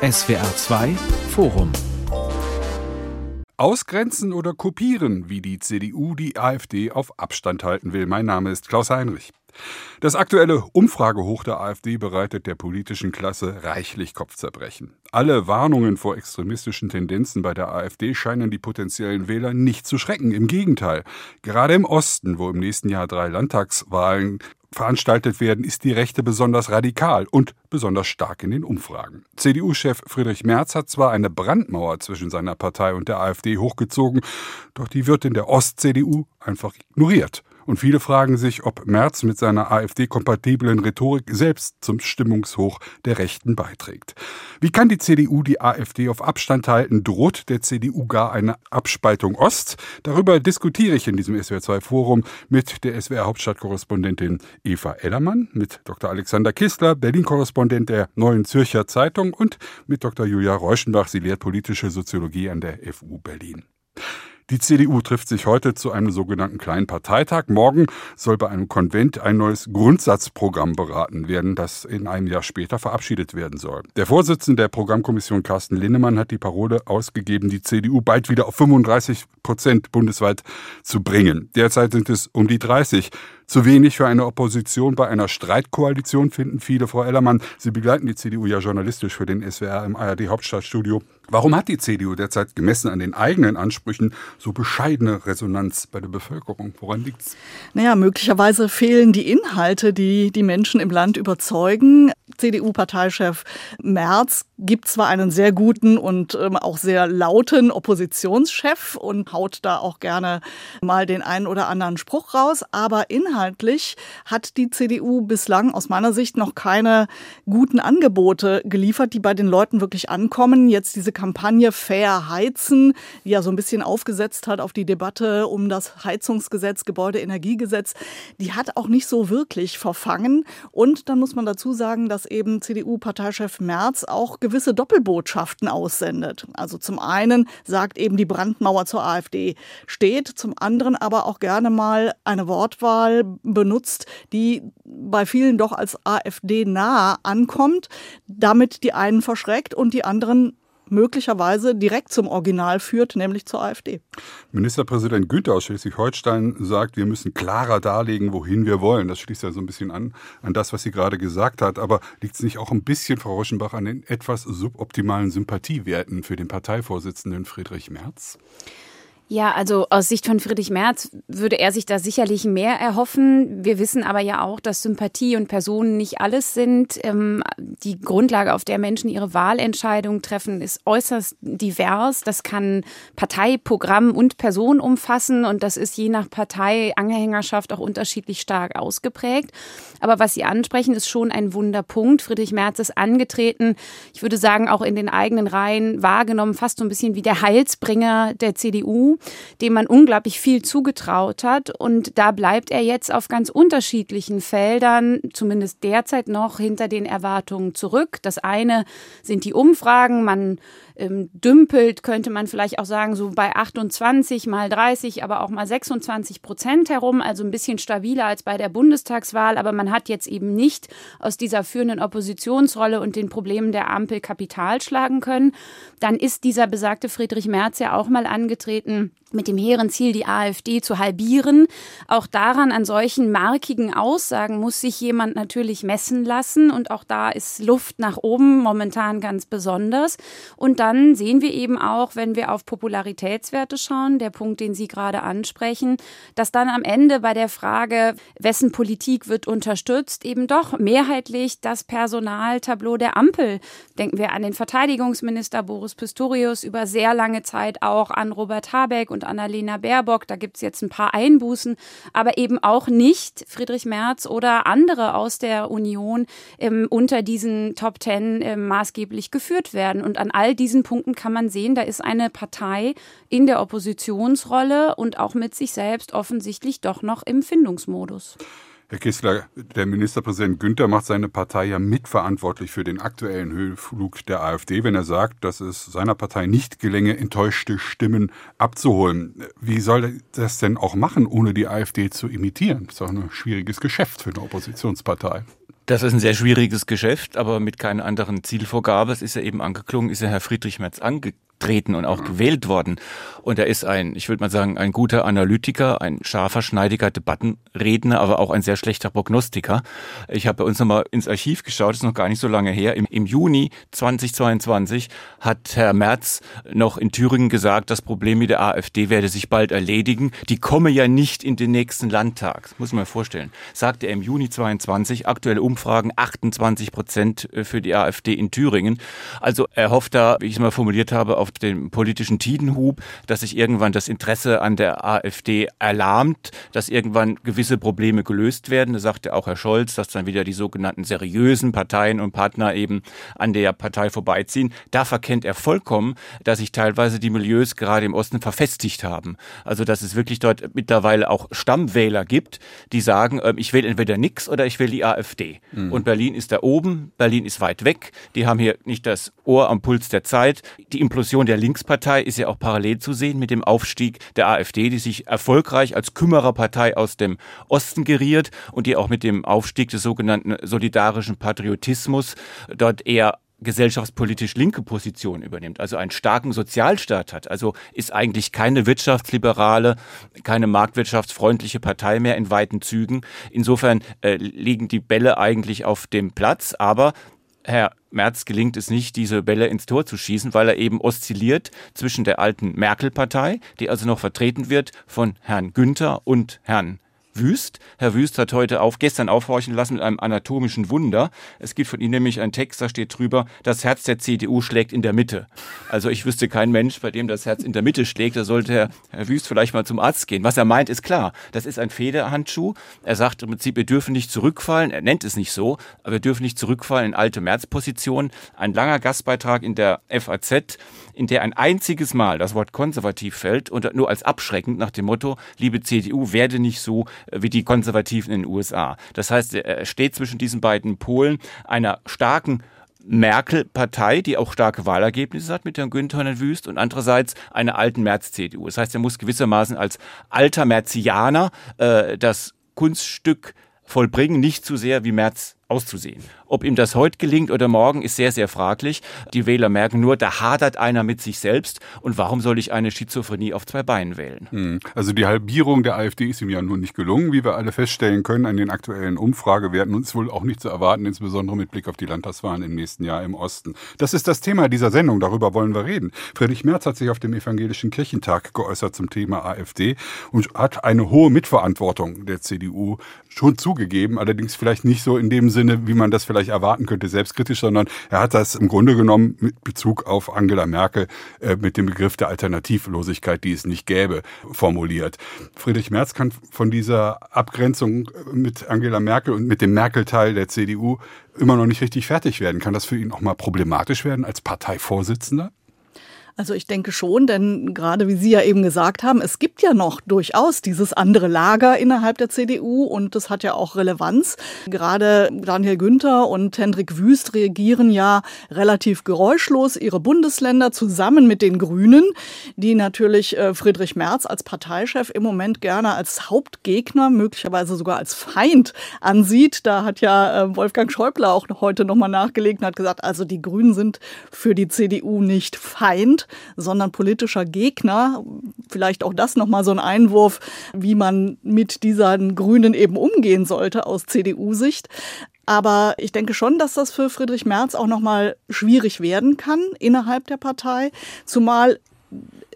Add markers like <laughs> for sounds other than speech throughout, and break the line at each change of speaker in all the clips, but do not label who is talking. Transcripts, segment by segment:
SWR 2 Forum
Ausgrenzen oder kopieren, wie die CDU die AfD auf Abstand halten will. Mein Name ist Klaus Heinrich. Das aktuelle Umfragehoch der AfD bereitet der politischen Klasse reichlich Kopfzerbrechen. Alle Warnungen vor extremistischen Tendenzen bei der AfD scheinen die potenziellen Wähler nicht zu schrecken. Im Gegenteil. Gerade im Osten, wo im nächsten Jahr drei Landtagswahlen veranstaltet werden, ist die Rechte besonders radikal und besonders stark in den Umfragen. CDU-Chef Friedrich Merz hat zwar eine Brandmauer zwischen seiner Partei und der AfD hochgezogen, doch die wird in der Ost-CDU einfach ignoriert. Und viele fragen sich, ob Merz mit seiner AfD-kompatiblen Rhetorik selbst zum Stimmungshoch der Rechten beiträgt. Wie kann die CDU die AfD auf Abstand halten? Droht der CDU gar eine Abspaltung Ost? Darüber diskutiere ich in diesem SWR2-Forum mit der SWR-Hauptstadtkorrespondentin Eva Ellermann, mit Dr. Alexander Kistler, Berlin-Korrespondent der Neuen Zürcher Zeitung und mit Dr. Julia Reuschenbach. Sie lehrt politische Soziologie an der FU Berlin. Die CDU trifft sich heute zu einem sogenannten kleinen Parteitag. Morgen soll bei einem Konvent ein neues Grundsatzprogramm beraten werden, das in einem Jahr später verabschiedet werden soll. Der Vorsitzende der Programmkommission Carsten Linnemann hat die Parole ausgegeben, die CDU bald wieder auf 35 Prozent bundesweit zu bringen. Derzeit sind es um die 30. Zu wenig für eine Opposition bei einer Streitkoalition finden viele. Frau Ellermann, Sie begleiten die CDU ja journalistisch für den SWR im ARD Hauptstadtstudio. Warum hat die CDU derzeit gemessen an den eigenen Ansprüchen so bescheidene Resonanz bei der Bevölkerung? Woran liegt's?
Naja, möglicherweise fehlen die Inhalte, die die Menschen im Land überzeugen. CDU-Parteichef Merz gibt zwar einen sehr guten und ähm, auch sehr lauten Oppositionschef und haut da auch gerne mal den einen oder anderen Spruch raus, aber inhaltlich hat die CDU bislang aus meiner Sicht noch keine guten Angebote geliefert, die bei den Leuten wirklich ankommen. Jetzt diese Kampagne Fair Heizen, die ja so ein bisschen aufgesetzt hat auf die Debatte um das Heizungsgesetz, Gebäudeenergiegesetz, die hat auch nicht so wirklich verfangen. Und dann muss man dazu sagen, dass eben CDU-Parteichef Merz auch gewisse Doppelbotschaften aussendet. Also zum einen sagt eben die Brandmauer zur AfD steht, zum anderen aber auch gerne mal eine Wortwahl benutzt, die bei vielen doch als AfD nah ankommt, damit die einen verschreckt und die anderen möglicherweise direkt zum Original führt, nämlich zur AfD.
Ministerpräsident Günther aus Schleswig-Holstein sagt, wir müssen klarer darlegen, wohin wir wollen. Das schließt ja so ein bisschen an an das, was sie gerade gesagt hat. Aber liegt es nicht auch ein bisschen, Frau Roschenbach, an den etwas suboptimalen Sympathiewerten für den Parteivorsitzenden Friedrich Merz?
Ja, also aus Sicht von Friedrich Merz würde er sich da sicherlich mehr erhoffen. Wir wissen aber ja auch, dass Sympathie und Personen nicht alles sind. Ähm, die Grundlage, auf der Menschen ihre Wahlentscheidungen treffen, ist äußerst divers. Das kann Partei, Programm und Person umfassen und das ist je nach Partei Anhängerschaft auch unterschiedlich stark ausgeprägt. Aber was Sie ansprechen, ist schon ein Wunderpunkt. Friedrich Merz ist angetreten, ich würde sagen, auch in den eigenen Reihen wahrgenommen, fast so ein bisschen wie der Heilsbringer der CDU dem man unglaublich viel zugetraut hat. Und da bleibt er jetzt auf ganz unterschiedlichen Feldern, zumindest derzeit noch, hinter den Erwartungen zurück. Das eine sind die Umfragen. Man ähm, dümpelt, könnte man vielleicht auch sagen, so bei 28 mal 30, aber auch mal 26 Prozent herum, also ein bisschen stabiler als bei der Bundestagswahl. Aber man hat jetzt eben nicht aus dieser führenden Oppositionsrolle und den Problemen der Ampel Kapital schlagen können. Dann ist dieser besagte Friedrich Merz ja auch mal angetreten, mit dem hehren Ziel, die AfD zu halbieren. Auch daran, an solchen markigen Aussagen muss sich jemand natürlich messen lassen. Und auch da ist Luft nach oben momentan ganz besonders. Und dann sehen wir eben auch, wenn wir auf Popularitätswerte schauen, der Punkt, den Sie gerade ansprechen, dass dann am Ende bei der Frage, wessen Politik wird unterstützt, eben doch mehrheitlich das Personaltableau der Ampel. Denken wir an den Verteidigungsminister Boris Pistorius, über sehr lange Zeit auch an Robert Habeck und Annalena Baerbock. Da gibt es jetzt ein paar Einbußen, aber eben auch nicht Friedrich Merz oder andere aus der Union ähm, unter diesen Top Ten ähm, maßgeblich geführt werden. Und an all diesen Punkten kann man sehen, da ist eine Partei in der Oppositionsrolle und auch mit sich selbst offensichtlich doch noch im Findungsmodus.
Herr Kissler, der Ministerpräsident Günther macht seine Partei ja mitverantwortlich für den aktuellen Höhenflug der AfD, wenn er sagt, dass es seiner Partei nicht gelänge, enttäuschte Stimmen abzuholen. Wie soll er das denn auch machen, ohne die AfD zu imitieren? Das ist doch ein schwieriges Geschäft für eine Oppositionspartei.
Das ist ein sehr schwieriges Geschäft, aber mit keiner anderen Zielvorgabe. Es ist ja eben angeklungen, ist ja Herr Friedrich Merz angeklungen treten und auch gewählt worden. Und er ist ein, ich würde mal sagen, ein guter Analytiker, ein scharfer, schneidiger Debattenredner, aber auch ein sehr schlechter Prognostiker. Ich habe bei uns nochmal ins Archiv geschaut, das ist noch gar nicht so lange her. Im, Im, Juni 2022 hat Herr Merz noch in Thüringen gesagt, das Problem mit der AfD werde sich bald erledigen. Die komme ja nicht in den nächsten Landtag. Das muss man vorstellen. Sagte er im Juni 22, aktuelle Umfragen 28 Prozent für die AfD in Thüringen. Also er hofft da, wie ich es mal formuliert habe, auf auf dem politischen Tidenhub, dass sich irgendwann das Interesse an der AfD erlahmt, dass irgendwann gewisse Probleme gelöst werden. Da sagte auch Herr Scholz, dass dann wieder die sogenannten seriösen Parteien und Partner eben an der Partei vorbeiziehen. Da verkennt er vollkommen, dass sich teilweise die Milieus gerade im Osten verfestigt haben. Also dass es wirklich dort mittlerweile auch Stammwähler gibt, die sagen, ähm, ich will entweder nix oder ich will die AfD. Mhm. Und Berlin ist da oben, Berlin ist weit weg. Die haben hier nicht das Ohr am Puls der Zeit. Die Implosion Expansion der Linkspartei ist ja auch parallel zu sehen mit dem Aufstieg der AfD, die sich erfolgreich als Kümmererpartei aus dem Osten geriert und die auch mit dem Aufstieg des sogenannten solidarischen Patriotismus dort eher gesellschaftspolitisch linke Position übernimmt, also einen starken Sozialstaat hat, also ist eigentlich keine wirtschaftsliberale, keine marktwirtschaftsfreundliche Partei mehr in weiten Zügen. Insofern äh, liegen die Bälle eigentlich auf dem Platz, aber Herr Merz gelingt es nicht, diese Bälle ins Tor zu schießen, weil er eben oszilliert zwischen der alten Merkel-Partei, die also noch vertreten wird von Herrn Günther und Herrn Wüst. Herr Wüst hat heute auf, gestern aufhorchen lassen mit einem anatomischen Wunder. Es gibt von ihm nämlich einen Text, da steht drüber, das Herz der CDU schlägt in der Mitte. Also ich wüsste kein Mensch, bei dem das Herz in der Mitte schlägt. Da sollte Herr, Herr Wüst vielleicht mal zum Arzt gehen. Was er meint, ist klar. Das ist ein Federhandschuh. Er sagt im Prinzip, wir dürfen nicht zurückfallen. Er nennt es nicht so, aber wir dürfen nicht zurückfallen in alte Märzpositionen. Ein langer Gastbeitrag in der FAZ, in der ein einziges Mal das Wort konservativ fällt und nur als abschreckend nach dem Motto, liebe CDU, werde nicht so wie die Konservativen in den USA. Das heißt, er steht zwischen diesen beiden Polen einer starken Merkel-Partei, die auch starke Wahlergebnisse hat mit Herrn Günther und Wüst und andererseits einer alten März-CDU. Das heißt, er muss gewissermaßen als alter Merzianer äh, das Kunststück vollbringen, nicht zu sehr wie Merz auszusehen. Ob ihm das heute gelingt oder morgen, ist sehr, sehr fraglich. Die Wähler merken nur, da hadert einer mit sich selbst. Und warum soll ich eine Schizophrenie auf zwei Beinen wählen?
Hm. Also die Halbierung der AfD ist ihm ja nun nicht gelungen, wie wir alle feststellen können an den aktuellen Umfragewerten. Und wohl auch nicht zu erwarten, insbesondere mit Blick auf die Landtagswahlen im nächsten Jahr im Osten. Das ist das Thema dieser Sendung. Darüber wollen wir reden. Friedrich Merz hat sich auf dem Evangelischen Kirchentag geäußert zum Thema AfD und hat eine hohe Mitverantwortung der CDU schon zugegeben. Allerdings vielleicht nicht so in dem Sinne, wie man das vielleicht vielleicht erwarten könnte, selbstkritisch, sondern er hat das im Grunde genommen mit Bezug auf Angela Merkel äh, mit dem Begriff der Alternativlosigkeit, die es nicht gäbe, formuliert. Friedrich Merz kann von dieser Abgrenzung mit Angela Merkel und mit dem Merkel-Teil der CDU immer noch nicht richtig fertig werden. Kann das für ihn auch mal problematisch werden als Parteivorsitzender?
Also ich denke schon, denn gerade wie Sie ja eben gesagt haben, es gibt ja noch durchaus dieses andere Lager innerhalb der CDU und das hat ja auch Relevanz. Gerade Daniel Günther und Hendrik Wüst reagieren ja relativ geräuschlos ihre Bundesländer zusammen mit den Grünen, die natürlich äh, Friedrich Merz als Parteichef im Moment gerne als Hauptgegner, möglicherweise sogar als Feind ansieht. Da hat ja äh, Wolfgang Schäuble auch heute nochmal nachgelegt und hat gesagt, also die Grünen sind für die CDU nicht Feind sondern politischer Gegner. Vielleicht auch das nochmal so ein Einwurf, wie man mit diesen Grünen eben umgehen sollte aus CDU-Sicht. Aber ich denke schon, dass das für Friedrich Merz auch nochmal schwierig werden kann innerhalb der Partei, zumal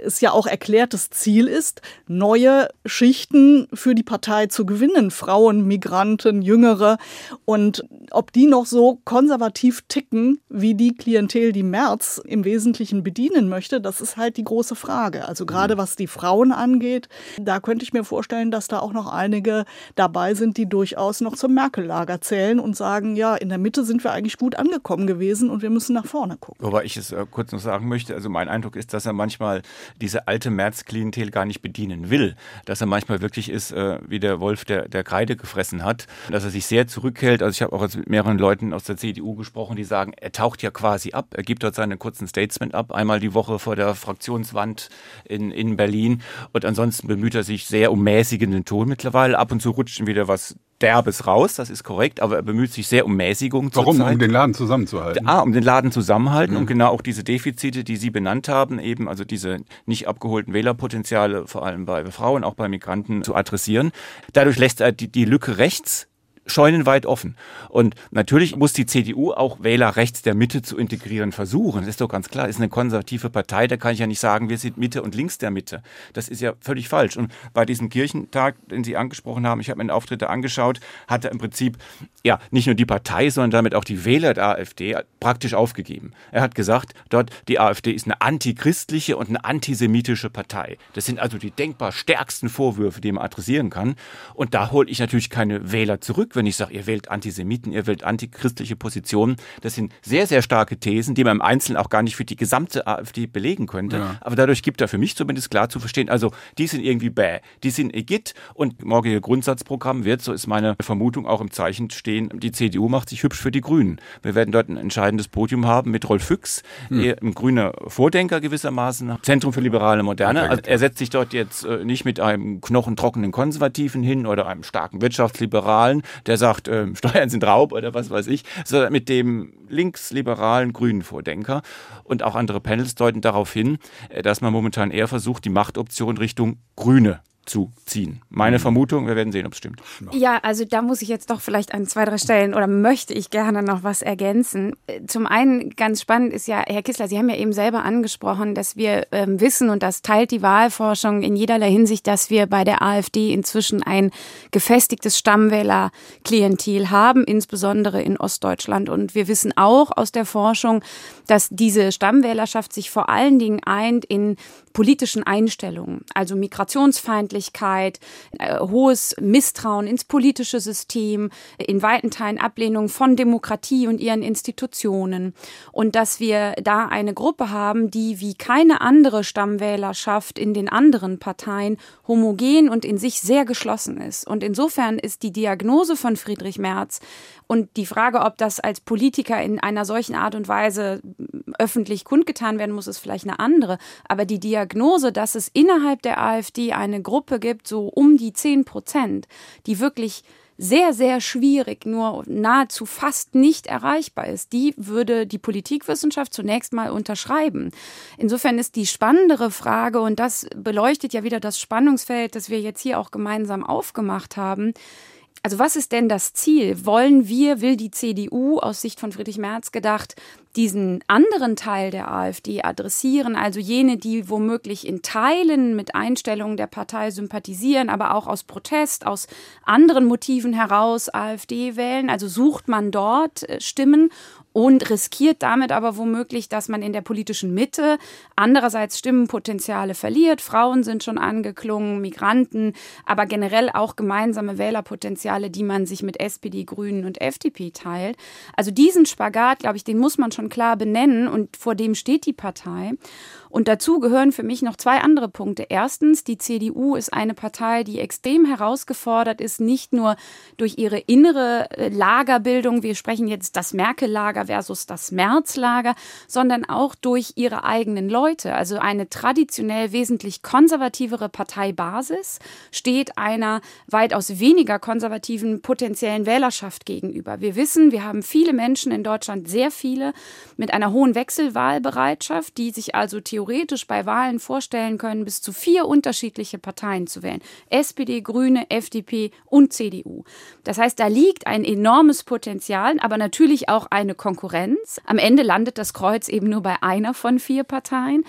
es ja auch erklärtes Ziel ist, neue Schichten für die Partei zu gewinnen. Frauen, Migranten, Jüngere. Und ob die noch so konservativ ticken, wie die Klientel, die Merz im Wesentlichen bedienen möchte, das ist halt die große Frage. Also gerade was die Frauen angeht, da könnte ich mir vorstellen, dass da auch noch einige dabei sind, die durchaus noch zum Merkel-Lager zählen und sagen, ja, in der Mitte sind wir eigentlich gut angekommen gewesen und wir müssen nach vorne gucken.
Wobei ich es äh, kurz noch sagen möchte, also mein Eindruck ist, dass er manchmal diese alte März-Klientel gar nicht bedienen will. Dass er manchmal wirklich ist, äh, wie der Wolf, der, der Kreide gefressen hat. Dass er sich sehr zurückhält. Also ich habe auch jetzt mit mehreren Leuten aus der CDU gesprochen, die sagen, er taucht ja quasi ab. Er gibt dort seinen kurzen Statement ab, einmal die Woche vor der Fraktionswand in, in Berlin. Und ansonsten bemüht er sich sehr um mäßigenden Ton mittlerweile. Ab und zu rutscht ihm wieder was derbes raus, das ist korrekt, aber er bemüht sich sehr um Mäßigung.
Warum? Um den Laden zusammenzuhalten.
Ah, um den Laden zusammenhalten mhm. und genau auch diese Defizite, die Sie benannt haben, eben also diese nicht abgeholten Wählerpotenziale, vor allem bei Frauen, auch bei Migranten zu adressieren. Dadurch lässt er die, die Lücke rechts scheunenweit offen. Und natürlich muss die CDU auch Wähler rechts der Mitte zu integrieren versuchen. Das ist doch ganz klar. Ist eine konservative Partei, da kann ich ja nicht sagen, wir sind Mitte und links der Mitte. Das ist ja völlig falsch. Und bei diesem Kirchentag, den Sie angesprochen haben, ich habe mir den Auftritte angeschaut, hat er im Prinzip ja nicht nur die Partei, sondern damit auch die Wähler der AfD praktisch aufgegeben. Er hat gesagt, dort die AfD ist eine antichristliche und eine antisemitische Partei. Das sind also die denkbar stärksten Vorwürfe, die man adressieren kann. Und da hole ich natürlich keine Wähler zurück wenn ich sage, ihr wählt Antisemiten, ihr wählt antichristliche Positionen. Das sind sehr, sehr starke Thesen, die man im Einzelnen auch gar nicht für die gesamte AfD belegen könnte. Ja. Aber dadurch gibt er für mich zumindest klar zu verstehen, also die sind irgendwie bäh, die sind Egit und morgige Grundsatzprogramm wird, so ist meine Vermutung, auch im Zeichen stehen, die CDU macht sich hübsch für die Grünen. Wir werden dort ein entscheidendes Podium haben mit Rolf Füchs, hm. ein grüner Vordenker gewissermaßen, Zentrum für liberale Moderne. Also er setzt sich dort jetzt äh, nicht mit einem knochentrockenen Konservativen hin oder einem starken Wirtschaftsliberalen, der sagt, äh, <laughs> Steuern sind Raub oder was weiß ich, sondern mit dem linksliberalen grünen Vordenker. Und auch andere Panels deuten darauf hin, äh, dass man momentan eher versucht, die Machtoption Richtung Grüne zu ziehen. Meine mhm. Vermutung, wir werden sehen, ob es stimmt.
Ja, also da muss ich jetzt doch vielleicht an zwei, drei Stellen oder möchte ich gerne noch was ergänzen. Zum einen ganz spannend ist ja, Herr Kissler, Sie haben ja eben selber angesprochen, dass wir ähm, wissen und das teilt die Wahlforschung in jederlei Hinsicht, dass wir bei der AfD inzwischen ein gefestigtes Stammwählerklientel haben, insbesondere in Ostdeutschland. Und wir wissen auch aus der Forschung, dass diese Stammwählerschaft sich vor allen Dingen eint in politischen Einstellungen, also Migrationsfeindlichkeit, äh, hohes Misstrauen ins politische System, in weiten Teilen Ablehnung von Demokratie und ihren Institutionen. Und dass wir da eine Gruppe haben, die wie keine andere Stammwählerschaft in den anderen Parteien homogen und in sich sehr geschlossen ist. Und insofern ist die Diagnose von Friedrich Merz und die Frage, ob das als Politiker in einer solchen Art und Weise öffentlich kundgetan werden muss, ist vielleicht eine andere. Aber die Diagnose, dass es innerhalb der AfD eine Gruppe gibt, so um die 10 Prozent, die wirklich sehr, sehr schwierig, nur nahezu fast nicht erreichbar ist, die würde die Politikwissenschaft zunächst mal unterschreiben. Insofern ist die spannendere Frage, und das beleuchtet ja wieder das Spannungsfeld, das wir jetzt hier auch gemeinsam aufgemacht haben, also was ist denn das Ziel? Wollen wir, will die CDU aus Sicht von Friedrich Merz gedacht, diesen anderen Teil der AfD adressieren, also jene, die womöglich in Teilen mit Einstellungen der Partei sympathisieren, aber auch aus Protest, aus anderen Motiven heraus AfD wählen? Also sucht man dort äh, Stimmen und riskiert damit aber womöglich, dass man in der politischen Mitte andererseits Stimmenpotenziale verliert. Frauen sind schon angeklungen, Migranten, aber generell auch gemeinsame Wählerpotenziale, die man sich mit SPD, Grünen und FDP teilt. Also diesen Spagat, glaube ich, den muss man schon klar benennen und vor dem steht die Partei. Und dazu gehören für mich noch zwei andere Punkte. Erstens, die CDU ist eine Partei, die extrem herausgefordert ist, nicht nur durch ihre innere äh, Lagerbildung, wir sprechen jetzt das Merkel-Lager versus das Merz-Lager, sondern auch durch ihre eigenen Leute. Also eine traditionell wesentlich konservativere Parteibasis steht einer weitaus weniger konservativen potenziellen Wählerschaft gegenüber. Wir wissen, wir haben viele Menschen in Deutschland, sehr viele, mit einer hohen Wechselwahlbereitschaft, die sich also theoretisch theoretisch bei Wahlen vorstellen können, bis zu vier unterschiedliche Parteien zu wählen. SPD, Grüne, FDP und CDU. Das heißt, da liegt ein enormes Potenzial, aber natürlich auch eine Konkurrenz. Am Ende landet das Kreuz eben nur bei einer von vier Parteien.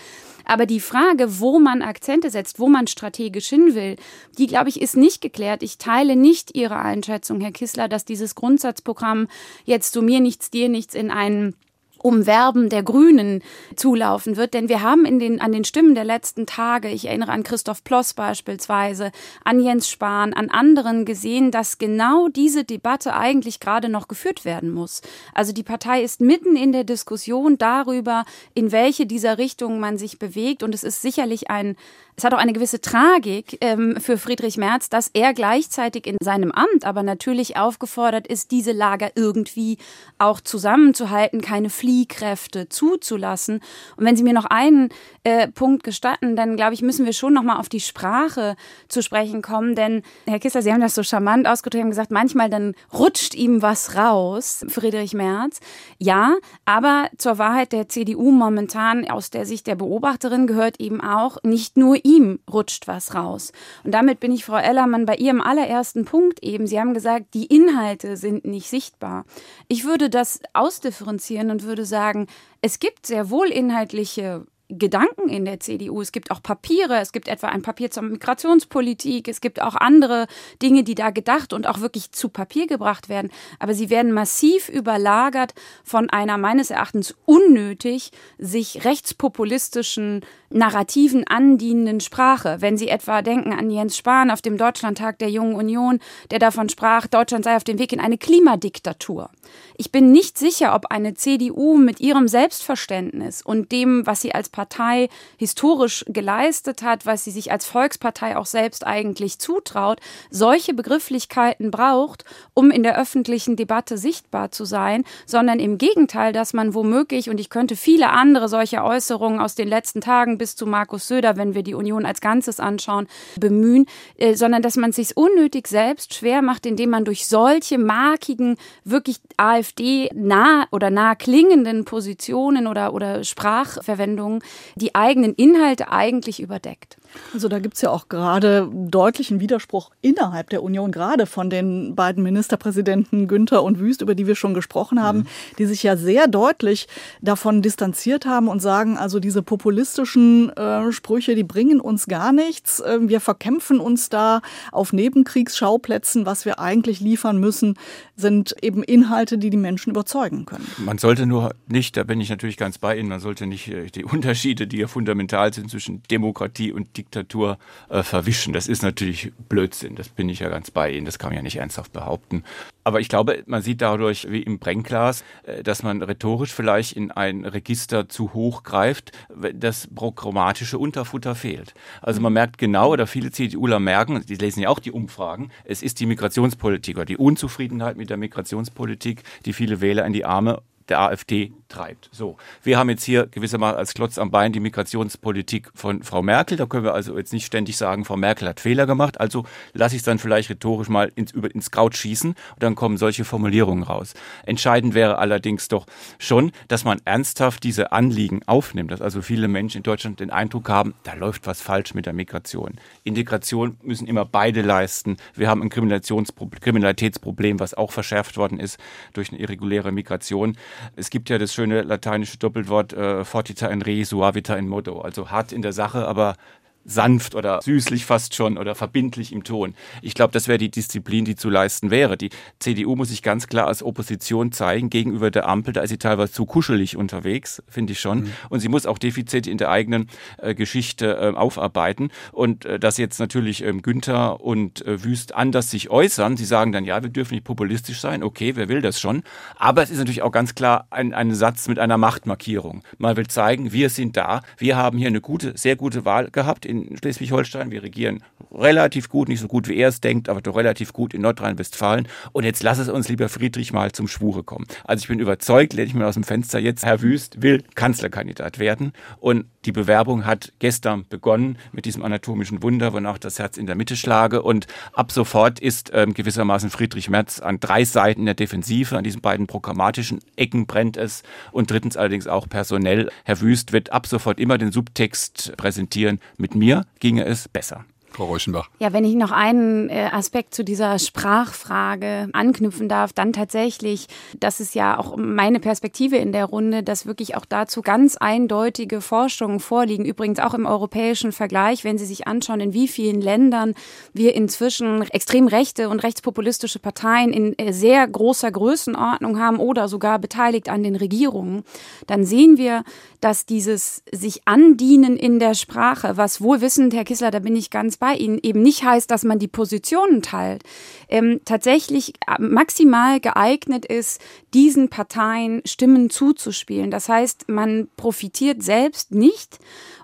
Aber die Frage, wo man Akzente setzt, wo man strategisch hin will, die, glaube ich, ist nicht geklärt. Ich teile nicht Ihre Einschätzung, Herr Kissler, dass dieses Grundsatzprogramm jetzt zu mir nichts, dir nichts in einen Umwerben der Grünen zulaufen wird. Denn wir haben in den, an den Stimmen der letzten Tage, ich erinnere an Christoph Ploss beispielsweise, an Jens Spahn, an anderen gesehen, dass genau diese Debatte eigentlich gerade noch geführt werden muss. Also die Partei ist mitten in der Diskussion darüber, in welche dieser Richtungen man sich bewegt. Und es ist sicherlich ein, es hat auch eine gewisse Tragik ähm, für Friedrich Merz, dass er gleichzeitig in seinem Amt aber natürlich aufgefordert ist, diese Lager irgendwie auch zusammenzuhalten, keine Fliehkräfte zuzulassen. Und wenn Sie mir noch einen äh, Punkt gestatten, dann glaube ich, müssen wir schon noch mal auf die Sprache zu sprechen kommen. Denn Herr Kissler, Sie haben das so charmant ausgedrückt, haben gesagt, manchmal dann rutscht ihm was raus, Friedrich Merz. Ja, aber zur Wahrheit der CDU momentan aus der Sicht der Beobachterin gehört eben auch, nicht nur ihm rutscht was raus. Und damit bin ich, Frau Ellermann, bei Ihrem allerersten Punkt eben. Sie haben gesagt, die Inhalte sind nicht sichtbar. Ich würde das ausdifferenzieren und würde sagen, es gibt sehr wohl inhaltliche Gedanken in der CDU. Es gibt auch Papiere, es gibt etwa ein Papier zur Migrationspolitik, es gibt auch andere Dinge, die da gedacht und auch wirklich zu Papier gebracht werden. Aber sie werden massiv überlagert von einer meines Erachtens unnötig sich rechtspopulistischen Narrativen andienenden Sprache. Wenn Sie etwa denken an Jens Spahn auf dem Deutschlandtag der Jungen Union, der davon sprach, Deutschland sei auf dem Weg in eine Klimadiktatur. Ich bin nicht sicher, ob eine CDU mit ihrem Selbstverständnis und dem, was sie als Partei historisch geleistet hat, was sie sich als Volkspartei auch selbst eigentlich zutraut, solche Begrifflichkeiten braucht, um in der öffentlichen Debatte sichtbar zu sein, sondern im Gegenteil, dass man womöglich, und ich könnte viele andere solche Äußerungen aus den letzten Tagen bis zu Markus Söder, wenn wir die Union als Ganzes anschauen, bemühen, äh, sondern dass man sich unnötig selbst schwer macht, indem man durch solche markigen, wirklich AfD nah oder nah klingenden Positionen oder, oder Sprachverwendungen die eigenen Inhalte eigentlich überdeckt.
Also da gibt es ja auch gerade deutlichen Widerspruch innerhalb der Union, gerade von den beiden Ministerpräsidenten Günther und Wüst, über die wir schon gesprochen haben, mhm. die sich ja sehr deutlich davon distanziert haben und sagen, also diese populistischen äh, Sprüche, die bringen uns gar nichts. Äh, wir verkämpfen uns da auf Nebenkriegsschauplätzen. Was wir eigentlich liefern müssen, sind eben Inhalte, die die Menschen überzeugen können.
Man sollte nur nicht, da bin ich natürlich ganz bei Ihnen, man sollte nicht äh, die Unterschiede, die ja fundamental sind zwischen Demokratie und Diktatur, Diktatur äh, verwischen. Das ist natürlich Blödsinn. Das bin ich ja ganz bei Ihnen. Das kann man ja nicht ernsthaft behaupten. Aber ich glaube, man sieht dadurch, wie im Brennglas, äh, dass man rhetorisch vielleicht in ein Register zu hoch greift, das programmatische Unterfutter fehlt. Also man merkt genau, oder viele CDUler merken, die lesen ja auch die Umfragen, es ist die Migrationspolitik oder die Unzufriedenheit mit der Migrationspolitik, die viele Wähler in die Arme der AfD treibt. So, wir haben jetzt hier gewissermaßen als Klotz am Bein die Migrationspolitik von Frau Merkel. Da können wir also jetzt nicht ständig sagen, Frau Merkel hat Fehler gemacht. Also lasse ich es dann vielleicht rhetorisch mal ins, über, ins Kraut schießen und dann kommen solche Formulierungen raus. Entscheidend wäre allerdings doch schon, dass man ernsthaft diese Anliegen aufnimmt, dass also viele Menschen in Deutschland den Eindruck haben, da läuft was falsch mit der Migration. Integration müssen immer beide leisten. Wir haben ein Kriminalitätsproblem, was auch verschärft worden ist durch eine irreguläre Migration. Es gibt ja das schöne lateinische Doppelwort äh, fortita in re, suavita in modo, also hart in der Sache, aber sanft oder süßlich fast schon oder verbindlich im Ton. Ich glaube, das wäre die Disziplin, die zu leisten wäre. Die CDU muss sich ganz klar als Opposition zeigen gegenüber der Ampel. Da ist sie teilweise zu kuschelig unterwegs, finde ich schon. Mhm. Und sie muss auch Defizite in der eigenen äh, Geschichte äh, aufarbeiten. Und äh, dass jetzt natürlich ähm, Günther und äh, Wüst anders sich äußern, sie sagen dann, ja, wir dürfen nicht populistisch sein. Okay, wer will das schon? Aber es ist natürlich auch ganz klar ein, ein Satz mit einer Machtmarkierung. Man will zeigen, wir sind da. Wir haben hier eine gute, sehr gute Wahl gehabt in Schleswig-Holstein. Wir regieren relativ gut, nicht so gut wie er es denkt, aber doch relativ gut in Nordrhein-Westfalen. Und jetzt lass es uns lieber Friedrich mal zum Schwure kommen. Also ich bin überzeugt, lehne ich mir aus dem Fenster jetzt, Herr Wüst will Kanzlerkandidat werden. Und die Bewerbung hat gestern begonnen mit diesem anatomischen Wunder, wonach das Herz in der Mitte schlage. Und ab sofort ist ähm, gewissermaßen Friedrich Merz an drei Seiten der Defensive, an diesen beiden programmatischen Ecken brennt es. Und drittens allerdings auch personell. Herr Wüst wird ab sofort immer den Subtext präsentieren mit mir mir ginge es besser.
Frau Reuschenbach.
Ja, wenn ich noch einen äh, Aspekt zu dieser Sprachfrage anknüpfen darf, dann tatsächlich, das ist ja auch meine Perspektive in der Runde, dass wirklich auch dazu ganz eindeutige Forschungen vorliegen. Übrigens auch im europäischen Vergleich, wenn Sie sich anschauen, in wie vielen Ländern wir inzwischen extrem rechte und rechtspopulistische Parteien in äh, sehr großer Größenordnung haben oder sogar beteiligt an den Regierungen, dann sehen wir, dass dieses sich andienen in der Sprache, was wohlwissend, Herr Kissler, da bin ich ganz bei Ihnen, eben nicht heißt, dass man die Positionen teilt, ähm, tatsächlich äh, maximal geeignet ist, diesen Parteien Stimmen zuzuspielen. Das heißt, man profitiert selbst nicht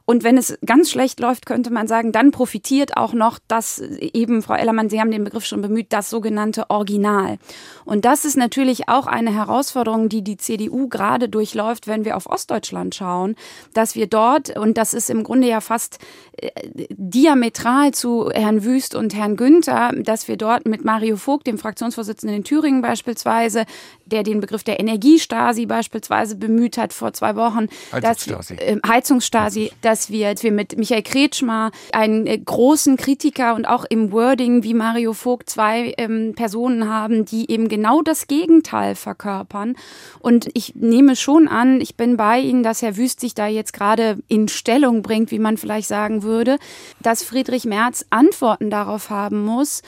Und wenn es ganz schlecht läuft, könnte man sagen, dann profitiert auch noch das eben, Frau Ellermann, Sie haben den Begriff schon bemüht, das sogenannte Original. Und das ist natürlich auch eine Herausforderung, die die CDU gerade durchläuft, wenn wir auf Ostdeutschland schauen, dass wir dort, und das ist im Grunde ja fast äh, diametral zu Herrn Wüst und Herrn Günther, dass wir dort mit Mario Vogt, dem Fraktionsvorsitzenden in Thüringen beispielsweise, der den Begriff der Energiestasi beispielsweise bemüht hat vor zwei Wochen,
Heizungsstasi,
dass, äh, Heizungsstasi dass dass wir, als wir mit Michael Kretschmer, einen äh, großen Kritiker und auch im Wording wie Mario Vogt zwei ähm, Personen haben, die eben genau das Gegenteil verkörpern. Und ich nehme schon an, ich bin bei Ihnen, dass Herr Wüst sich da jetzt gerade in Stellung bringt, wie man vielleicht sagen würde, dass Friedrich Merz Antworten darauf haben muss,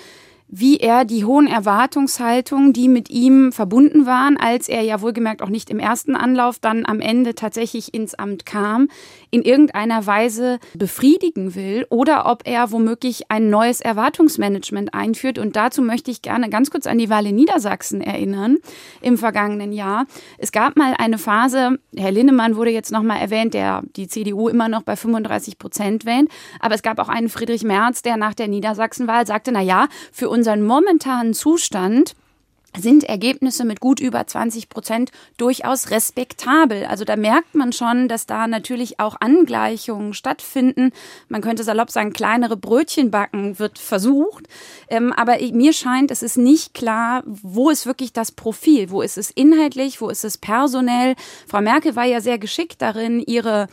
wie er die hohen Erwartungshaltungen, die mit ihm verbunden waren, als er ja wohlgemerkt auch nicht im ersten Anlauf dann am Ende tatsächlich ins Amt kam, in irgendeiner Weise befriedigen will oder ob er womöglich ein neues Erwartungsmanagement einführt. Und dazu möchte ich gerne ganz kurz an die Wahl in Niedersachsen erinnern im vergangenen Jahr. Es gab mal eine Phase, Herr Linnemann wurde jetzt nochmal erwähnt, der die CDU immer noch bei 35 Prozent wählt, aber es gab auch einen Friedrich Merz, der nach der Niedersachsenwahl sagte, na ja, für uns unseren momentanen Zustand sind Ergebnisse mit gut über 20 Prozent durchaus respektabel. Also da merkt man schon, dass da natürlich auch Angleichungen stattfinden. Man könnte salopp sagen, kleinere Brötchen backen wird versucht. Ähm, aber mir scheint, es ist nicht klar, wo ist wirklich das Profil? Wo ist es inhaltlich? Wo ist es personell? Frau Merkel war ja sehr geschickt darin, ihre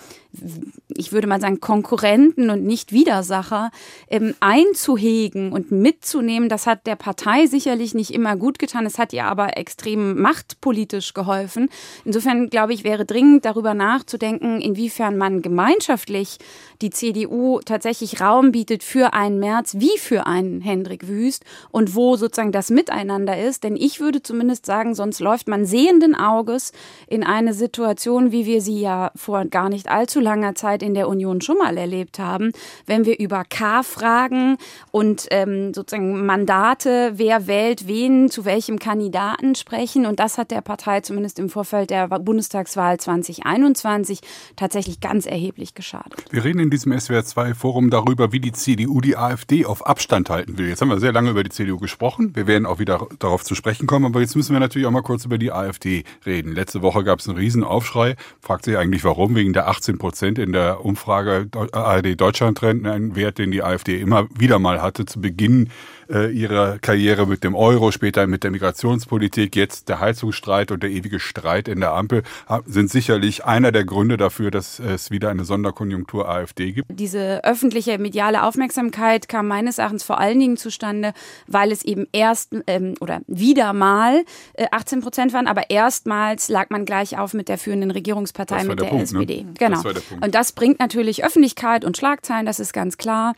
ich würde mal sagen, Konkurrenten und nicht Widersacher ähm, einzuhegen und mitzunehmen. Das hat der Partei sicherlich nicht immer gut getan. Es hat ihr aber extrem machtpolitisch geholfen. Insofern, glaube ich, wäre dringend darüber nachzudenken, inwiefern man gemeinschaftlich die CDU tatsächlich Raum bietet für einen März wie für einen Hendrik Wüst und wo sozusagen das Miteinander ist. Denn ich würde zumindest sagen, sonst läuft man sehenden Auges in eine Situation, wie wir sie ja vor gar nicht allzu langer Zeit in der Union schon mal erlebt haben, wenn wir über K-Fragen und ähm, sozusagen Mandate, wer wählt wen zu welchem Kandidaten sprechen. Und das hat der Partei zumindest im Vorfeld der Bundestagswahl 2021 tatsächlich ganz erheblich geschadet.
Wir reden in diesem SWR2-Forum darüber, wie die CDU die AfD auf Abstand halten will. Jetzt haben wir sehr lange über die CDU gesprochen. Wir werden auch wieder darauf zu sprechen kommen. Aber jetzt müssen wir natürlich auch mal kurz über die AfD reden. Letzte Woche gab es einen Riesenaufschrei. Fragt sich eigentlich warum? Wegen der 18 Prozent in der Umfrage ARD Deutschland Trend, ein Wert, den die AfD immer wieder mal hatte zu Beginn äh, ihrer Karriere mit dem Euro, später mit der Migrationspolitik, jetzt der Heizungsstreit und der ewige Streit in der Ampel sind sicherlich einer der Gründe dafür, dass es wieder eine Sonderkonjunktur AfD gibt.
Diese öffentliche mediale Aufmerksamkeit kam meines Erachtens vor allen Dingen zustande, weil es eben erst ähm, oder wieder mal äh, 18 Prozent waren, aber erstmals lag man gleich auf mit der führenden Regierungspartei, mit der, der Punkt, SPD. Ne? Genau. Das und das bringt natürlich Öffentlichkeit und Schlagzeilen, das ist ganz klar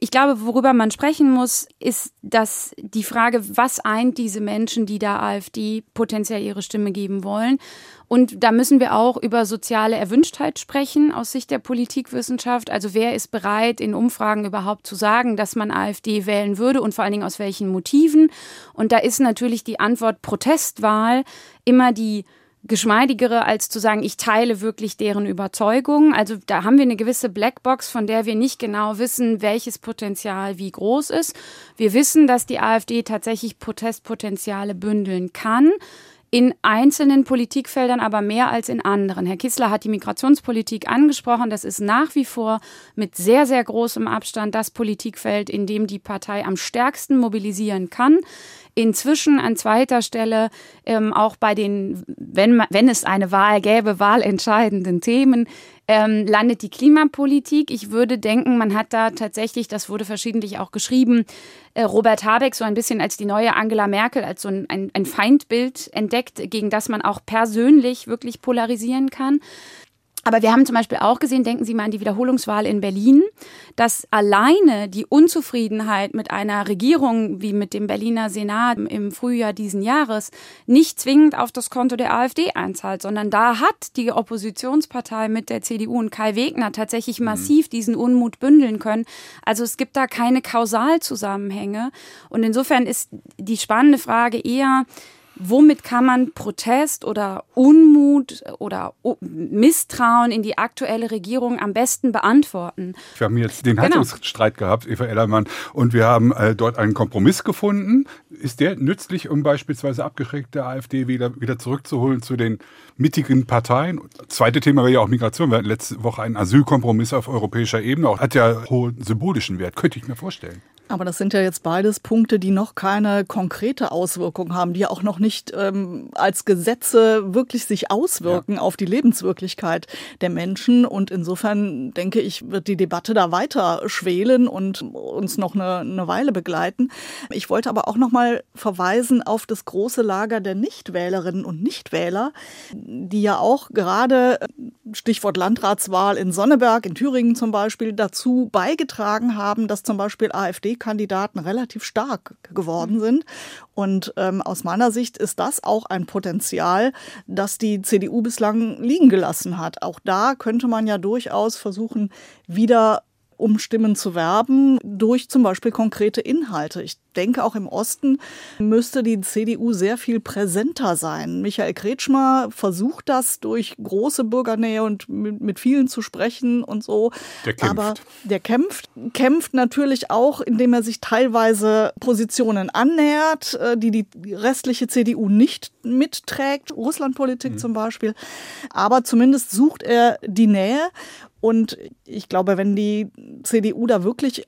ich glaube, worüber man sprechen muss, ist, dass die Frage, was eint diese Menschen, die da AfD potenziell ihre Stimme geben wollen. Und da müssen wir auch über soziale Erwünschtheit sprechen aus Sicht der Politikwissenschaft. Also wer ist bereit, in Umfragen überhaupt zu sagen, dass man AfD wählen würde und vor allen Dingen aus welchen Motiven? Und da ist natürlich die Antwort Protestwahl immer die geschmeidigere, als zu sagen, ich teile wirklich deren Überzeugung. Also da haben wir eine gewisse Blackbox, von der wir nicht genau wissen, welches Potenzial wie groß ist. Wir wissen, dass die AfD tatsächlich Protestpotenziale bündeln kann. In einzelnen Politikfeldern aber mehr als in anderen. Herr Kissler hat die Migrationspolitik angesprochen. Das ist nach wie vor mit sehr, sehr großem Abstand das Politikfeld, in dem die Partei am stärksten mobilisieren kann inzwischen an zweiter Stelle ähm, auch bei den, wenn, wenn es eine Wahl gäbe, wahlentscheidenden Themen, ähm, landet die Klimapolitik. Ich würde denken, man hat da tatsächlich, das wurde verschiedentlich auch geschrieben, äh, Robert Habeck so ein bisschen als die neue Angela Merkel, als so ein, ein, ein Feindbild entdeckt, gegen das man auch persönlich wirklich polarisieren kann. Aber wir haben zum Beispiel auch gesehen, denken Sie mal an die Wiederholungswahl in Berlin, dass alleine die Unzufriedenheit mit einer Regierung wie mit dem Berliner Senat im Frühjahr diesen Jahres nicht zwingend auf das Konto der AfD einzahlt, sondern da hat die Oppositionspartei mit der CDU und Kai Wegner tatsächlich mhm. massiv diesen Unmut bündeln können. Also es gibt da keine Kausalzusammenhänge. Und insofern ist die spannende Frage eher, womit kann man Protest oder Unmut oder Misstrauen in die aktuelle Regierung am besten beantworten?
Wir haben jetzt den. Heizungsstreit genau. gehabt, Eva Ellermann, und wir haben äh, dort einen Kompromiss gefunden. Ist der nützlich, um beispielsweise abgeschreckte AfD wieder, wieder zurückzuholen zu den mittigen Parteien? Zweite Thema wäre ja auch Migration. Wir hatten letzte Woche einen Asylkompromiss auf europäischer Ebene. Auch hat ja hohen symbolischen Wert, könnte ich mir vorstellen.
Aber das sind ja jetzt beides Punkte, die noch keine konkrete Auswirkung haben, die auch noch nicht ähm, als Gesetze wirklich sich auswirken ja. auf die Lebenswirklichkeit der Menschen. Und insofern denke ich, wird die Debatte da weiter schwelen und uns noch eine, eine Weile begleiten. Ich wollte aber auch noch mal verweisen auf das große Lager der Nichtwählerinnen und Nichtwähler, die ja auch gerade Stichwort Landratswahl in Sonneberg, in Thüringen zum Beispiel, dazu beigetragen haben, dass zum Beispiel AfD-Kandidaten relativ stark geworden sind. Und ähm, aus meiner Sicht ist das auch ein Potenzial, das die CDU bislang liegen gelassen hat. Auch da könnte man ja durchaus versuchen, wieder um Stimmen zu werben, durch zum Beispiel konkrete Inhalte. Ich denke, auch im Osten müsste die CDU sehr viel präsenter sein. Michael Kretschmer versucht das durch große Bürgernähe und mit, vielen zu sprechen und so.
Der kämpft.
Aber der kämpft, kämpft natürlich auch, indem er sich teilweise Positionen annähert, äh, die die restliche CDU nicht mitträgt, Russlandpolitik mhm. zum Beispiel. Aber zumindest sucht er die Nähe und ich glaube, wenn die CDU da wirklich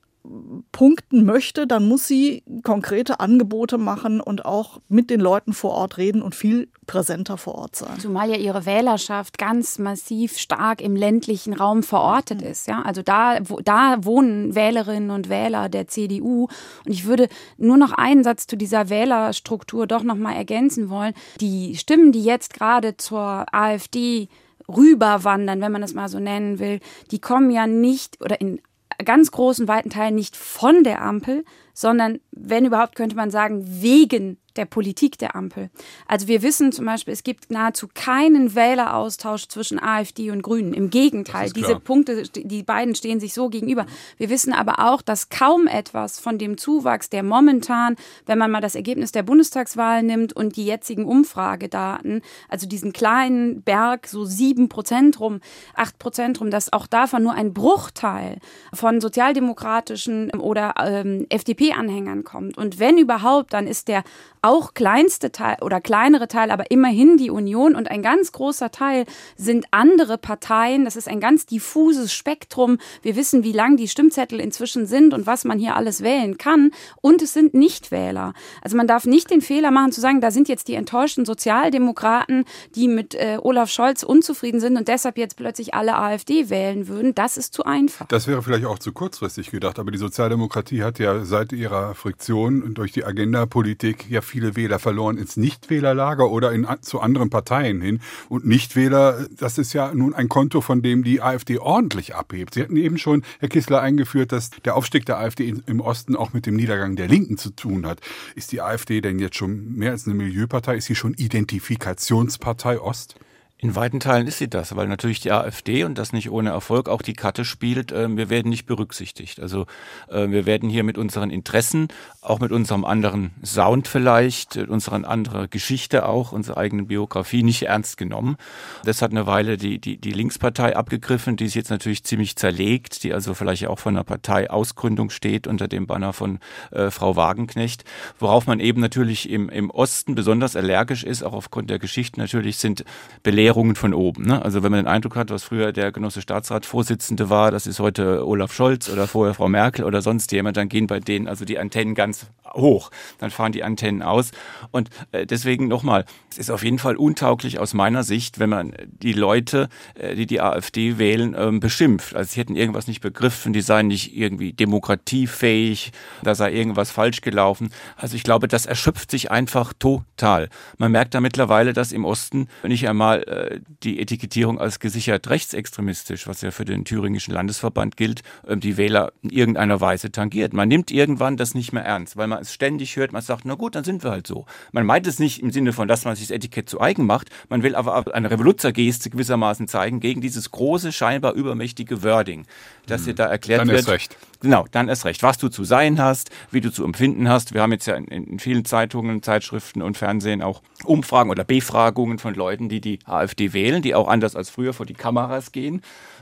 punkten möchte, dann muss sie konkrete Angebote machen und auch mit den Leuten vor Ort reden und viel präsenter vor Ort sein.
Zumal ja ihre Wählerschaft ganz massiv stark im ländlichen Raum verortet ist. Ja? Also da, wo, da wohnen Wählerinnen und Wähler der CDU. Und ich würde nur noch einen Satz zu dieser Wählerstruktur doch noch mal ergänzen wollen. Die Stimmen, die jetzt gerade zur AfD rüberwandern, wenn man das mal so nennen will, die kommen ja nicht oder in ganz großen, weiten Teilen nicht von der Ampel, sondern wenn überhaupt könnte man sagen, wegen der Politik der Ampel. Also wir wissen zum Beispiel, es gibt nahezu keinen Wähleraustausch zwischen AfD und Grünen. Im Gegenteil, diese Punkte, die beiden stehen sich so gegenüber. Wir wissen aber auch, dass kaum etwas von dem Zuwachs, der momentan, wenn man mal das Ergebnis der Bundestagswahl nimmt und die jetzigen Umfragedaten, also diesen kleinen Berg, so sieben Prozent rum, acht Prozent rum, dass auch davon nur ein Bruchteil von sozialdemokratischen oder ähm, FDP-Anhängern kommt. Und wenn überhaupt, dann ist der auch kleinste Teil oder kleinere Teil, aber immerhin die Union und ein ganz großer Teil sind andere Parteien. Das ist ein ganz diffuses Spektrum. Wir wissen, wie lang die Stimmzettel inzwischen sind und was man hier alles wählen kann. Und es sind Nichtwähler. Also man darf nicht den Fehler machen zu sagen, da sind jetzt die enttäuschten Sozialdemokraten, die mit äh, Olaf Scholz unzufrieden sind und deshalb jetzt plötzlich alle AfD wählen würden. Das ist zu einfach.
Das wäre vielleicht auch zu kurzfristig gedacht. Aber die Sozialdemokratie hat ja seit ihrer Friktion durch die Agenda-Politik ja viele Wähler verloren ins Nichtwählerlager oder in, zu anderen Parteien hin. Und Nichtwähler, das ist ja nun ein Konto, von dem die AfD ordentlich abhebt. Sie hatten eben schon, Herr Kissler, eingeführt, dass der Aufstieg der AfD im Osten auch mit dem Niedergang der Linken zu tun hat. Ist die AfD denn jetzt schon mehr als eine Milieupartei? Ist sie schon Identifikationspartei Ost?
In weiten Teilen ist sie das, weil natürlich die AfD und das nicht ohne Erfolg auch die Karte spielt. Äh, wir werden nicht berücksichtigt. Also äh, wir werden hier mit unseren Interessen, auch mit unserem anderen Sound vielleicht, mit unserer anderen Geschichte auch, unserer eigenen Biografie nicht ernst genommen. Das hat eine Weile die, die, die Linkspartei abgegriffen, die ist jetzt natürlich ziemlich zerlegt, die also vielleicht auch von einer Parteiausgründung steht unter dem Banner von äh, Frau Wagenknecht. Worauf man eben natürlich im, im Osten besonders allergisch ist, auch aufgrund der Geschichte natürlich, sind Belehrungen Belehrungen von oben. Ne? Also wenn man den Eindruck hat, was früher der Genosse Staatsratsvorsitzende war, das ist heute Olaf Scholz oder vorher Frau Merkel oder sonst jemand, dann gehen bei denen also die Antennen ganz hoch. Dann fahren die Antennen aus. Und äh, deswegen nochmal, es ist auf jeden Fall untauglich aus meiner Sicht, wenn man die Leute, äh, die die AfD wählen, ähm, beschimpft. Also sie hätten irgendwas nicht begriffen, die seien nicht irgendwie demokratiefähig, da sei irgendwas falsch gelaufen. Also ich glaube, das erschöpft sich einfach total. Man merkt da mittlerweile, dass im Osten nicht einmal äh, die Etikettierung als gesichert rechtsextremistisch, was ja für den thüringischen Landesverband gilt, äh, die Wähler in irgendeiner Weise tangiert. Man nimmt irgendwann das nicht mehr ernst, weil man es ständig hört, man sagt, na gut, dann sind wir halt so. Man meint es nicht im Sinne von, dass man sich das Etikett zu eigen macht, man will aber eine Revoluzergeste gewissermaßen zeigen gegen dieses große, scheinbar übermächtige Wording, das dir da erklärt
Dann
wird.
erst recht.
Genau, dann erst recht. Was du zu sein hast, wie du zu empfinden hast. Wir haben jetzt ja in, in vielen Zeitungen, Zeitschriften und Fernsehen auch Umfragen oder Befragungen von Leuten, die die AfD wählen, die auch anders als früher vor die Kameras gehen.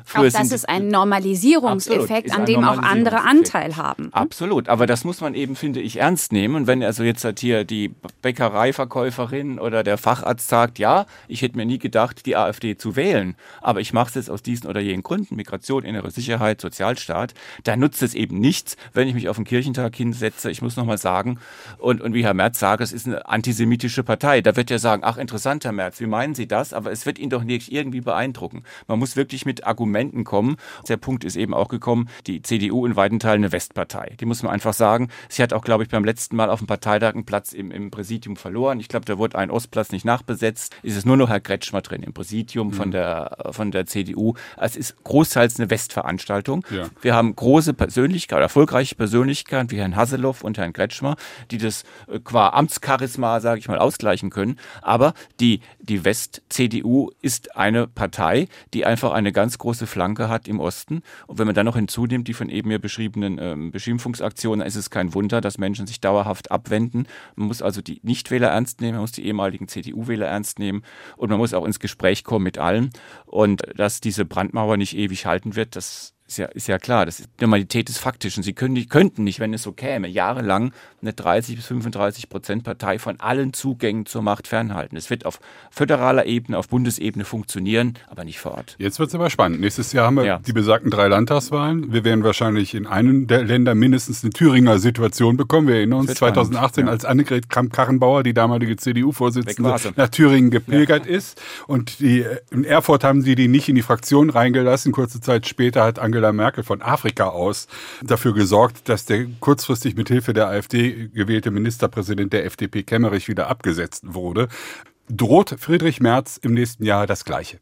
Früher
Auch das ist ein Normalisierungseffekt, an dem auch andere. Anteil haben.
Absolut, aber das muss man eben, finde ich, ernst nehmen. Und wenn also jetzt halt hier die Bäckereiverkäuferin oder der Facharzt sagt, ja, ich hätte mir nie gedacht, die AfD zu wählen, aber ich mache es jetzt aus diesen oder jenen Gründen, Migration, innere Sicherheit, Sozialstaat, dann nutzt es eben nichts, wenn ich mich auf den Kirchentag hinsetze. Ich muss nochmal sagen, und, und wie Herr Merz sagt, es ist eine antisemitische Partei. Da wird er sagen, ach interessant, Herr Merz, wie meinen Sie das? Aber es wird ihn doch nicht irgendwie beeindrucken. Man muss wirklich mit Argumenten kommen. Der Punkt ist eben auch gekommen, die CDU in weiten Teilen eine Westpartei. Die muss man einfach sagen. Sie hat auch, glaube ich, beim letzten Mal auf dem Parteitag einen Platz im, im Präsidium verloren. Ich glaube, da wurde ein Ostplatz nicht nachbesetzt. Es ist nur noch Herr Kretschmer drin im Präsidium von, der, von der CDU. Es ist großteils eine Westveranstaltung.
Ja.
Wir haben große Persönlichkeiten, erfolgreiche Persönlichkeiten wie Herrn Hasselhoff und Herrn Kretschmer, die das äh, qua Amtscharisma, sage ich mal, ausgleichen können. Aber die, die West-CDU ist eine Partei, die einfach eine ganz große Flanke hat im Osten. Und wenn man dann noch hinzunimmt, die von eben mir beschriebenen ähm, Beschimpfungsaktionen, dann ist es kein Wunder, dass Menschen sich dauerhaft abwenden. Man muss also die Nichtwähler ernst nehmen, man muss die ehemaligen CDU-Wähler ernst nehmen und man muss auch ins Gespräch kommen mit allen. Und dass diese Brandmauer nicht ewig halten wird, das ist ja, ist ja klar, das ist Normalität des Faktischen. Sie können könnten nicht, wenn es so käme, jahrelang eine 30 bis 35 Prozent Partei von allen Zugängen zur Macht fernhalten. Es wird auf föderaler Ebene, auf Bundesebene funktionieren, aber nicht vor Ort.
Jetzt wird es aber spannend. Nächstes Jahr haben wir
Ja.
die besagten drei Landtagswahlen. Wir werden wahrscheinlich in einem der Länder mindestens eine Thüringer Situation bekommen. Wir erinnern uns
Das wird
2018,
spannend, ja.
als Annegret Kramp-Karrenbauer, die damalige CDU-Vorsitzende, nach Thüringen gepilgert ist. Und die, in Erfurt haben sie die nicht in die Fraktion reingelassen. Kurze Zeit später hat Angela Merkel von Afrika aus dafür gesorgt, dass der kurzfristig mit Hilfe der AfD gewählte Ministerpräsident der FDP Kemmerich wieder abgesetzt wurde. Droht Friedrich Merz im nächsten Jahr das Gleiche?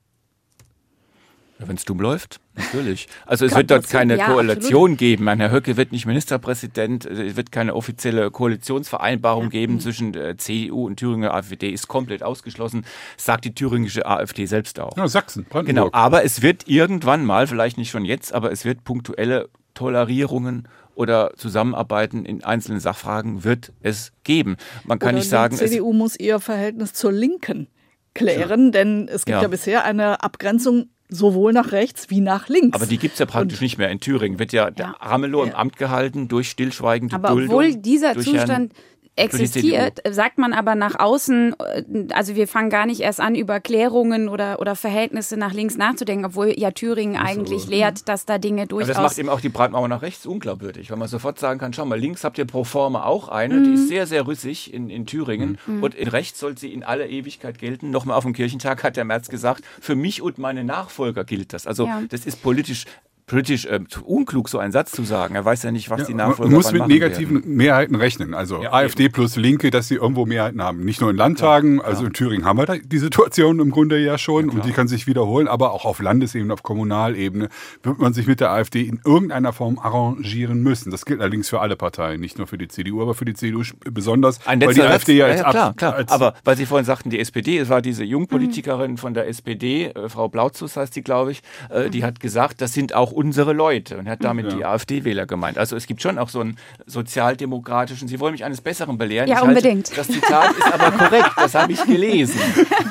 Wenn es dumm läuft, natürlich. Also es wird dort keine
ja,
Koalition geben. Mein Herr Höcke wird nicht Ministerpräsident. Es wird keine offizielle Koalitionsvereinbarung geben zwischen äh, CDU und Thüringer AfD. Ist komplett ausgeschlossen. Sagt die thüringische AfD selbst auch.
Ja, Sachsen,
Genau,
Brandenburg.
aber es wird irgendwann mal, vielleicht nicht schon jetzt, aber es wird punktuelle Tolerierungen oder Zusammenarbeiten in einzelnen Sachfragen wird es geben. Man kann
Oder
nicht sagen,
die
es,
CDU muss ihr Verhältnis zur Linken klären, denn es gibt ja.
Ja.
bisher eine Abgrenzung sowohl nach rechts wie nach links.
aber die gibt's ja praktisch nicht mehr in Thüringen. Wird ja, der Ramelow im
Ja.
Amt gehalten durch stillschweigende
Aber
Duldung.
obwohl dieser
durch Herrn-
Zustand existiert, sagt man aber nach außen, äh, also wir fangen gar nicht erst an, über Klärungen oder, oder Verhältnisse nach links nachzudenken, obwohl ja Thüringen eigentlich lehrt, dass da Dinge
Aber
durchaus...
das macht eben auch die Brandmauer nach rechts unglaubwürdig, weil man sofort sagen kann, schau mal, links habt ihr pro forma auch eine, die ist sehr, sehr rüssig in, in Thüringen und in rechts soll sie in aller Ewigkeit gelten. Nochmal auf dem Kirchentag hat der Merz gesagt, für mich und meine Nachfolger gilt das. Also
Ja.
das ist politisch politisch äh, unklug, so einen Satz zu sagen. Er weiß ja nicht, was die
man
Nachfolger
muss
wann
mit negativen
werden.
Mehrheiten rechnen. Also
Ja,
AfD plus Linke, dass sie irgendwo Mehrheiten haben. Nicht nur in Landtagen, also in Thüringen haben wir da die Situation im Grunde ja schon und die kann sich wiederholen, aber auch auf Landesebene, auf Kommunalebene wird man sich mit der AfD in irgendeiner Form arrangieren müssen. Das gilt allerdings für alle Parteien, nicht nur für die CDU, aber für die CDU besonders,
Ein
weil die
letzter
AfD ja
Satz.
jetzt
ja, klar, klar.
als
Aber weil Sie vorhin sagten, die SPD, es war diese Jungpolitikerin von der SPD, äh, Frau Blautzus heißt die, glaube ich, äh, die hat gesagt, das sind auch unsere Leute und hat damit die AfD-Wähler gemeint. Also es gibt schon auch so einen sozialdemokratischen, Sie wollen mich eines Besseren belehren.
Ja,
ich halte-
unbedingt.
Das Zitat ist aber korrekt, das habe ich gelesen.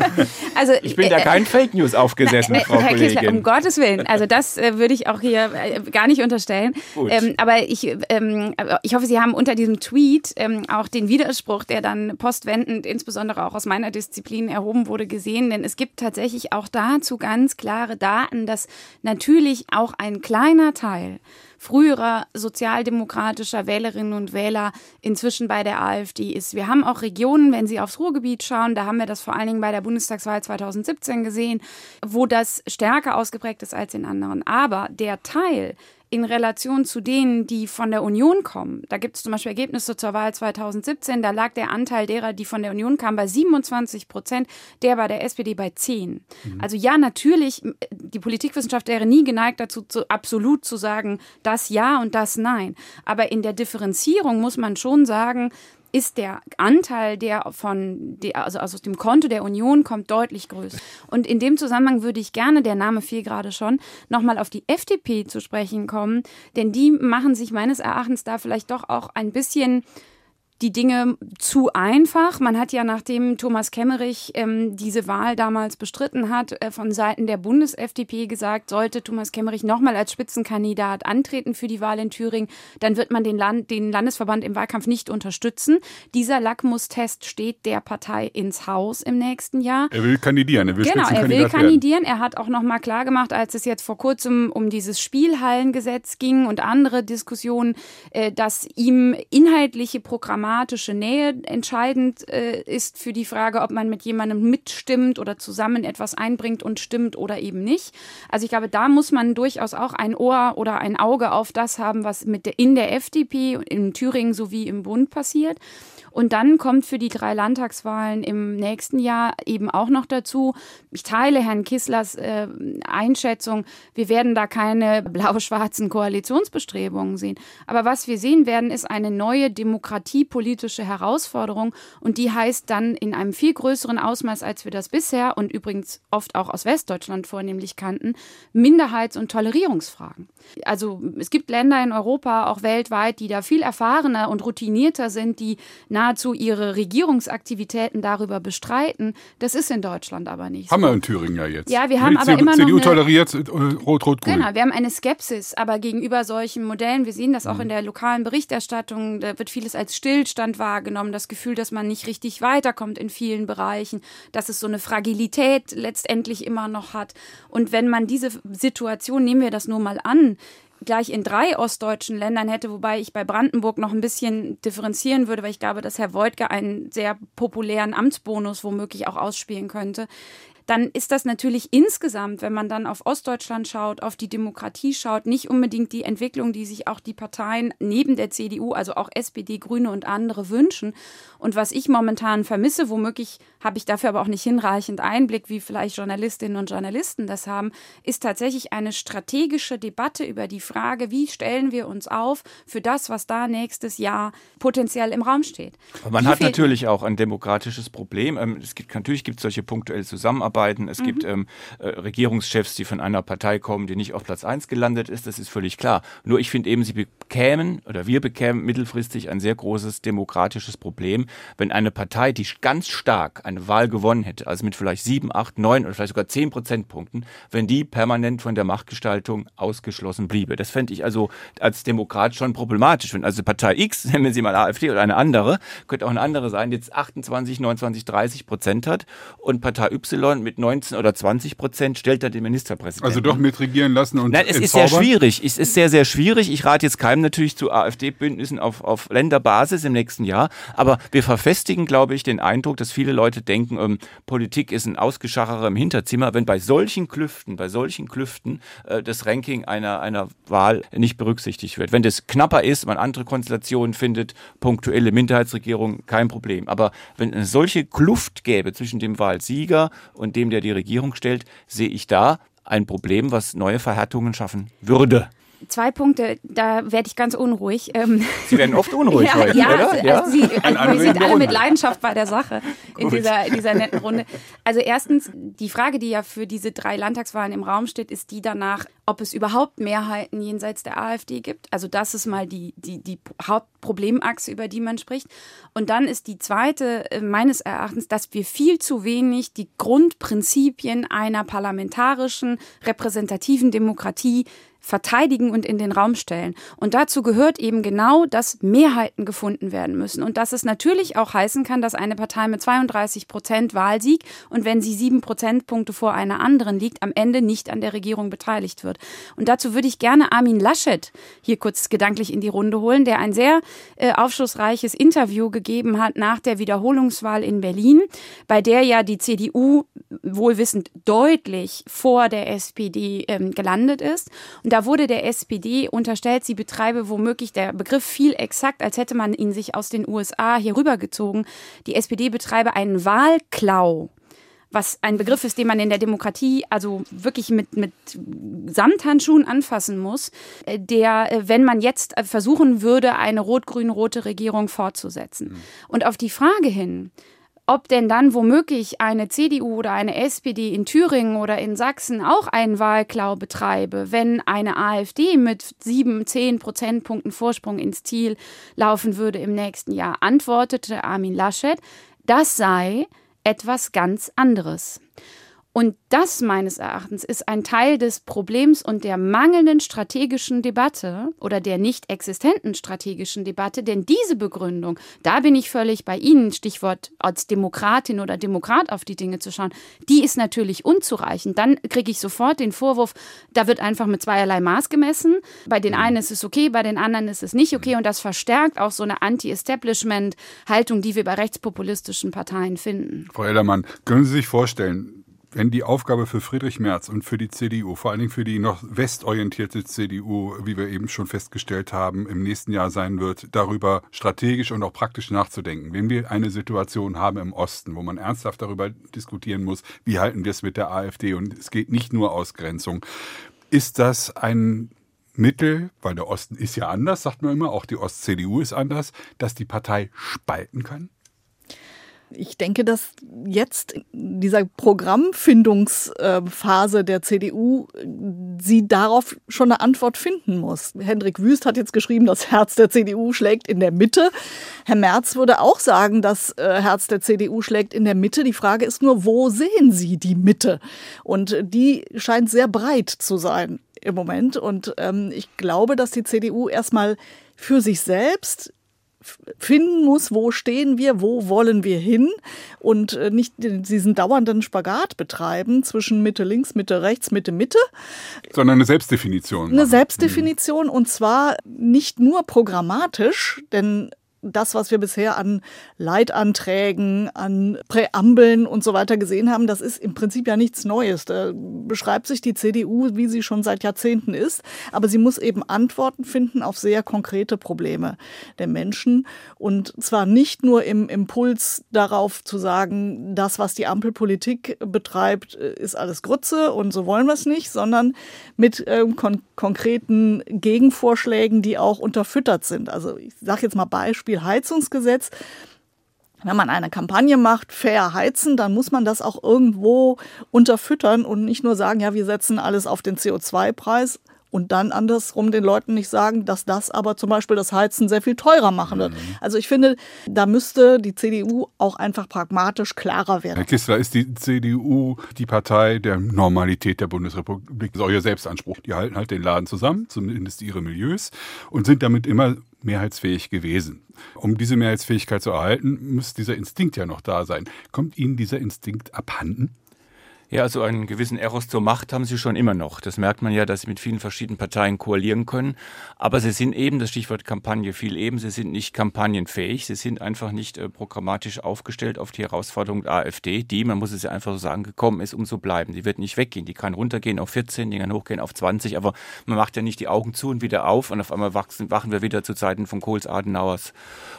<laughs>
also,
Ich bin da
äh,
kein Fake News aufgesessen,
Äh,
Frau
Herr
Kollegin.
um Gottes Willen. Also das äh, würde ich auch hier äh, gar nicht unterstellen. Ähm, aber ich, ähm, ich hoffe, Sie haben unter diesem Tweet ähm, auch den Widerspruch, der dann postwendend, insbesondere auch aus meiner Disziplin erhoben wurde, gesehen. Denn es gibt tatsächlich auch dazu ganz klare Daten, dass natürlich auch ein kleiner Teil früherer sozialdemokratischer Wählerinnen und Wähler inzwischen bei der AfD ist. Wir haben auch Regionen, wenn Sie aufs Ruhrgebiet schauen, da haben wir das vor allen Dingen bei der Bundestagswahl 2017 gesehen, wo das stärker ausgeprägt ist als in anderen. Aber der Teil, in Relation zu denen, die von der Union kommen. Da gibt es zum Beispiel Ergebnisse zur Wahl 2017, da lag der Anteil derer, die von der Union kamen, bei 27 Prozent, der bei der SPD bei 10. Mhm. Also ja, natürlich, die Politikwissenschaft wäre nie geneigt dazu, zu, absolut zu sagen, das ja und das nein. Aber in der Differenzierung muss man schon sagen, ist der Anteil, der von der, also aus dem Konto der Union kommt, deutlich größer. Und in dem Zusammenhang würde ich gerne, der Name fiel gerade schon, nochmal auf die FDP zu sprechen kommen, denn die machen sich meines Erachtens da vielleicht doch auch ein bisschen die Dinge zu einfach. Man hat ja, nachdem Thomas Kemmerich ähm, diese Wahl damals bestritten hat, äh, von Seiten der Bundes-FDP gesagt, sollte Thomas Kemmerich nochmal als Spitzenkandidat antreten für die Wahl in Thüringen, dann wird man den, Land, den Landesverband im Wahlkampf nicht unterstützen. Dieser Lackmustest steht der Partei ins Haus im nächsten Jahr.
Er will kandidieren, er will
Genau, er will kandidieren. Werden. Er hat auch nochmal klargemacht, als es jetzt vor kurzem um dieses Spielhallengesetz ging und andere Diskussionen, äh, dass ihm inhaltliche Programme pragmatische Nähe entscheidend äh, ist für die Frage, ob man mit jemandem mitstimmt oder zusammen etwas einbringt und stimmt oder eben nicht. Also ich glaube, da muss man durchaus auch ein Ohr oder ein Auge auf das haben, was mit der, in der FDP, in Thüringen sowie im Bund passiert. Und dann kommt für die drei Landtagswahlen im nächsten Jahr eben auch noch dazu, ich teile Herrn Kisslers äh, Einschätzung, wir werden da keine <laughs> blau-schwarzen Koalitionsbestrebungen sehen. Aber was wir sehen werden, ist eine neue demokratiepolitische Herausforderung und die heißt dann in einem viel größeren Ausmaß, als wir das bisher und übrigens oft auch aus Westdeutschland vornehmlich kannten, Minderheits- und Tolerierungsfragen. Also es gibt Länder in Europa, auch weltweit, die da viel erfahrener und routinierter sind, die nach nahezu ihre Regierungsaktivitäten darüber bestreiten. Das ist in Deutschland aber nicht.
Haben so. wir in Thüringen ja jetzt.
Ja, wir haben aber immer
CDU
noch
eine, toleriert äh, Rot-Rot-Grün.
Genau, wir haben eine Skepsis, aber gegenüber solchen Modellen, wir sehen das auch mhm. in der lokalen Berichterstattung, da wird vieles als Stillstand wahrgenommen, das Gefühl, dass man nicht richtig weiterkommt in vielen Bereichen, dass es so eine Fragilität letztendlich immer noch hat. Und wenn man diese Situation, nehmen wir das nur mal an, gleich in drei ostdeutschen Ländern hätte, wobei ich bei Brandenburg noch ein bisschen differenzieren würde, weil ich glaube, dass Herr Woidke einen sehr populären Amtsbonus womöglich auch ausspielen könnte dann ist das natürlich insgesamt, wenn man dann auf Ostdeutschland schaut, auf die Demokratie schaut, nicht unbedingt die Entwicklung, die sich auch die Parteien neben der CDU, also auch SPD, Grüne und andere wünschen. Und was ich momentan vermisse, womöglich habe ich dafür aber auch nicht hinreichend Einblick, wie vielleicht Journalistinnen und Journalisten das haben, ist tatsächlich eine strategische Debatte über die Frage, wie stellen wir uns auf für das, was da nächstes Jahr potenziell im Raum steht.
Aber man
die
hat natürlich auch ein demokratisches Problem. Ähm, es gibt natürlich gibt es solche punktuelle Zusammenarbeiten. Es mhm. gibt ähm, äh, Regierungschefs, die von einer Partei kommen, die nicht auf Platz 1 gelandet ist. Das ist völlig klar. Nur ich finde eben, sie bekämen oder wir bekämen mittelfristig ein sehr großes demokratisches Problem, wenn eine Partei, die ganz stark eine Wahl gewonnen hätte, also mit vielleicht sieben, acht, neun oder vielleicht sogar zehn Prozentpunkten, wenn die permanent von der Machtgestaltung ausgeschlossen bliebe. Das fände ich also als Demokrat schon problematisch. Wenn also Partei X, <laughs> nennen Sie mal AfD oder eine andere, könnte auch eine andere sein, jetzt 28, 29, 30 Prozent hat und Partei Y mit 19 oder 20 Prozent stellt da den Ministerpräsidenten.
Also doch mitregieren lassen und
Nein, es ist sehr schwierig. Es ist sehr, sehr schwierig. Ich rate jetzt keinem natürlich zu AfD-Bündnissen auf, auf Länderbasis im nächsten Jahr, aber wir verfestigen, glaube ich, den Eindruck, dass viele Leute denken, ähm, Politik ist ein Ausgeschacherer im Hinterzimmer, wenn bei solchen Klüften, bei solchen Klüften äh, das Ranking einer, einer Wahl nicht berücksichtigt wird. Wenn das knapper ist, man andere Konstellationen findet, punktuelle Minderheitsregierung, kein Problem. Aber wenn eine solche Kluft gäbe zwischen dem Wahlsieger und dem, der die Regierung stellt, sehe ich da ein Problem, was neue Verhärtungen schaffen würde
zwei Punkte, da werde ich ganz unruhig. Ähm,
Sie werden oft unruhig <laughs>
ja,
heute,
ja,
oder?
Also, ja, also Sie, wir sind alle mit Leidenschaft bei der Sache in dieser, in dieser netten Runde. Also erstens, die Frage, die ja für diese drei Landtagswahlen im Raum steht, ist die danach, ob es überhaupt Mehrheiten jenseits der AfD gibt. Also das ist mal die, die, die Hauptproblemachse, über die man spricht. Und dann ist die zweite äh, meines Erachtens, dass wir viel zu wenig die Grundprinzipien einer parlamentarischen, repräsentativen Demokratie verteidigen und in den Raum stellen. Und dazu gehört eben genau, dass Mehrheiten gefunden werden müssen und dass es natürlich auch heißen kann, dass eine Partei mit 32 Prozent Wahlsieg und wenn sie sieben Prozentpunkte vor einer anderen liegt, am Ende nicht an der Regierung beteiligt wird. Und dazu würde ich gerne Armin Laschet hier kurz gedanklich in die Runde holen, der ein sehr äh, aufschlussreiches Interview gegeben hat nach der Wiederholungswahl in Berlin, bei der ja die CDU wohlwissend deutlich vor der SPD ähm, gelandet ist. Und da wurde der SPD unterstellt, sie betreibe womöglich, der Begriff viel exakt, als hätte man ihn sich aus den USA hier rübergezogen, die SPD betreibe einen Wahlklau was ein Begriff ist, den man in der Demokratie also wirklich mit, mit Samthandschuhen anfassen muss, äh, der, äh, wenn man jetzt äh, versuchen würde, eine rot-grün-rote Regierung fortzusetzen. Mhm. Und auf die Frage hin, ob denn dann womöglich eine CDU oder eine SPD in Thüringen oder in Sachsen auch einen Wahlklau betreibe, wenn eine AfD mit sieben, zehn Prozentpunkten Vorsprung ins Ziel laufen würde im nächsten Jahr, antwortete Armin Laschet, das sei etwas ganz anderes. Und das meines Erachtens ist ein Teil des Problems und der mangelnden strategischen Debatte oder der nicht existenten strategischen Debatte, denn diese Begründung, da bin ich völlig bei Ihnen, Stichwort als Demokratin oder Demokrat auf die Dinge zu schauen, die ist natürlich unzureichend. Dann kriege ich sofort den Vorwurf, da wird einfach mit zweierlei Maß gemessen. Bei den einen ist es okay, bei den anderen ist es nicht okay und das verstärkt auch so eine Anti-Establishment-Haltung, die wir bei rechtspopulistischen Parteien finden.
Frau Ellermann, können Sie sich vorstellen, wenn die Aufgabe für Friedrich Merz und für die CDU, vor allen Dingen für die noch westorientierte CDU, wie wir eben schon festgestellt haben, im nächsten Jahr sein wird, darüber strategisch und auch praktisch nachzudenken. Wenn wir eine Situation haben im Osten, wo man ernsthaft darüber diskutieren muss, wie halten wir es mit der AfD und es geht nicht nur Ausgrenzung, ist das ein Mittel, weil der Osten ist ja anders, sagt man immer, auch die Ost-CDU ist anders, dass die Partei spalten kann?
Ich denke, dass jetzt dieser Programmfindungsphase der CDU sie darauf schon eine Antwort finden muss. Hendrik Wüst hat jetzt geschrieben, das Herz der CDU schlägt in der Mitte. Herr Merz würde auch sagen, das äh, Herz der CDU schlägt in der Mitte. Die Frage ist nur, wo sehen Sie die Mitte? Und die scheint sehr breit zu sein im Moment. Und ähm, ich glaube, dass die CDU erstmal für sich selbst finden muss, wo stehen wir, wo wollen wir hin und äh, nicht diesen dauernden Spagat betreiben zwischen Mitte links, Mitte rechts, Mitte Mitte.
Sondern eine Selbstdefinition.
Eine Selbstdefinition und zwar nicht nur programmatisch, denn das, was wir bisher an Leitanträgen, an Präambeln und so weiter gesehen haben, das ist im Prinzip ja nichts Neues. Da beschreibt sich die CDU, wie sie schon seit Jahrzehnten ist. Aber sie muss eben Antworten finden auf sehr konkrete Probleme der Menschen. Und zwar nicht nur im Impuls darauf zu sagen, das, was die Ampelpolitik betreibt, ist alles Grütze und so wollen wir es nicht, sondern mit ähm, kon konkreten Gegenvorschlägen, die auch unterfüttert sind. Also ich sage jetzt mal Beispiel Heizungsgesetz. Wenn man eine Kampagne macht, fair heizen, dann muss man das auch irgendwo unterfüttern und nicht nur sagen, ja, wir setzen alles auf den CO2-Preis, und dann andersrum den Leuten nicht sagen, dass das aber zum Beispiel das Heizen sehr viel teurer machen wird. Mhm. Also ich finde, da müsste die CDU auch einfach pragmatisch klarer werden.
Herr Kistler, ist die CDU die Partei der Normalität der Bundesrepublik? Das ist euer Selbstanspruch. Die halten halt den Laden zusammen, zumindest ihre Milieus, und sind damit immer mehrheitsfähig gewesen. Um diese Mehrheitsfähigkeit zu erhalten, muss dieser Instinkt ja noch da sein. Kommt Ihnen dieser Instinkt abhanden?
Ja, also einen gewissen Eros zur Macht haben sie schon immer noch. Das merkt man ja, dass sie mit vielen verschiedenen Parteien koalieren können. Aber sie sind eben, das Stichwort Kampagne viel eben, sie sind nicht kampagnenfähig. Sie sind einfach nicht äh, programmatisch aufgestellt auf die Herausforderung der AfD, die, man muss es ja einfach so sagen, gekommen ist, um zu bleiben. Die wird nicht weggehen. Die kann runtergehen auf 14, die kann hochgehen auf 20. Aber man macht ja nicht die Augen zu und wieder auf und auf einmal wachsen, wachen wir wieder zu Zeiten von Kohls Adenauers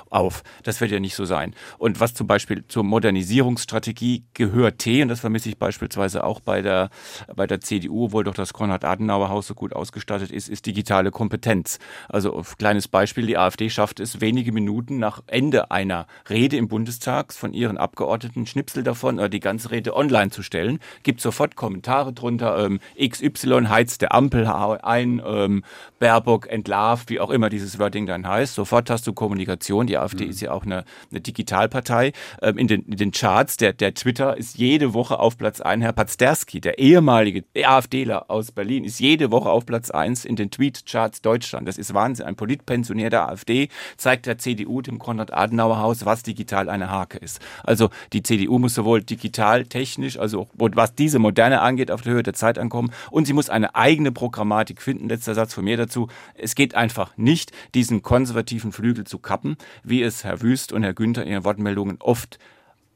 auf. Das wird ja nicht so sein. Und was zum Beispiel zur Modernisierungsstrategie gehört T, und das vermisse ich beispielsweise beispielsweise auch bei der, bei der CDU, obwohl doch das Konrad-Adenauer-Haus so gut ausgestattet ist, ist digitale Kompetenz. Also kleines Beispiel, die AfD schafft es wenige Minuten nach Ende einer Rede im Bundestag von ihren Abgeordneten Schnipsel davon oder die ganze Rede online zu stellen, gibt sofort Kommentare drunter, ähm, XY heizt der Ampel ein, ähm, Baerbock entlarvt, wie auch immer dieses Wording dann heißt. Sofort hast du Kommunikation. Die AfD mhm. ist ja auch eine, eine Digitalpartei. Ähm, in, den, in den Charts, der, der Twitter ist jede Woche auf Platz 1 Herr Pazderski, der ehemalige AfDler aus Berlin, ist jede Woche auf Platz eins in den Tweet-Charts Deutschland. Das ist Wahnsinn. Ein Politpensionär der AfD zeigt der CDU, dem Konrad-Adenauer-Haus, was digital eine Hake ist. Also die CDU muss sowohl digital, technisch, also was diese Moderne angeht, auf der Höhe der Zeit ankommen und sie muss eine eigene Programmatik finden. Letzter Satz von mir dazu. Es geht einfach nicht, diesen konservativen Flügel zu kappen, wie es Herr Wüst und Herr Günther in ihren Wortmeldungen oft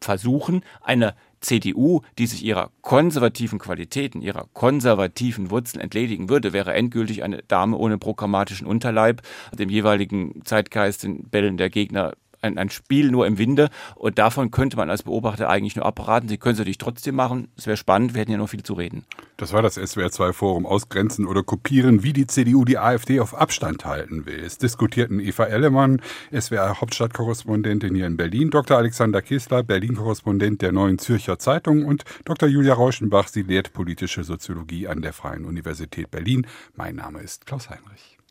versuchen, eine CDU, die sich ihrer konservativen Qualitäten, ihrer konservativen Wurzeln entledigen würde, wäre endgültig eine Dame ohne programmatischen Unterleib, dem jeweiligen Zeitgeist, den Bällen der Gegner ein, ein Spiel nur im Winde und davon könnte man als Beobachter eigentlich nur abraten. Sie können es natürlich trotzdem machen. Es wäre spannend, wir hätten ja noch viel zu reden.
Das war das SWR2-Forum Ausgrenzen oder Kopieren, wie die CDU die AfD auf Abstand halten will. Es diskutierten Eva Ellemann, SWR-Hauptstadtkorrespondentin hier in Berlin, Dr. Alexander Kessler, Berlin-Korrespondent der Neuen Zürcher Zeitung und Dr. Julia Rauschenbach. Sie lehrt politische Soziologie an der Freien Universität Berlin. Mein Name ist Klaus Heinrich.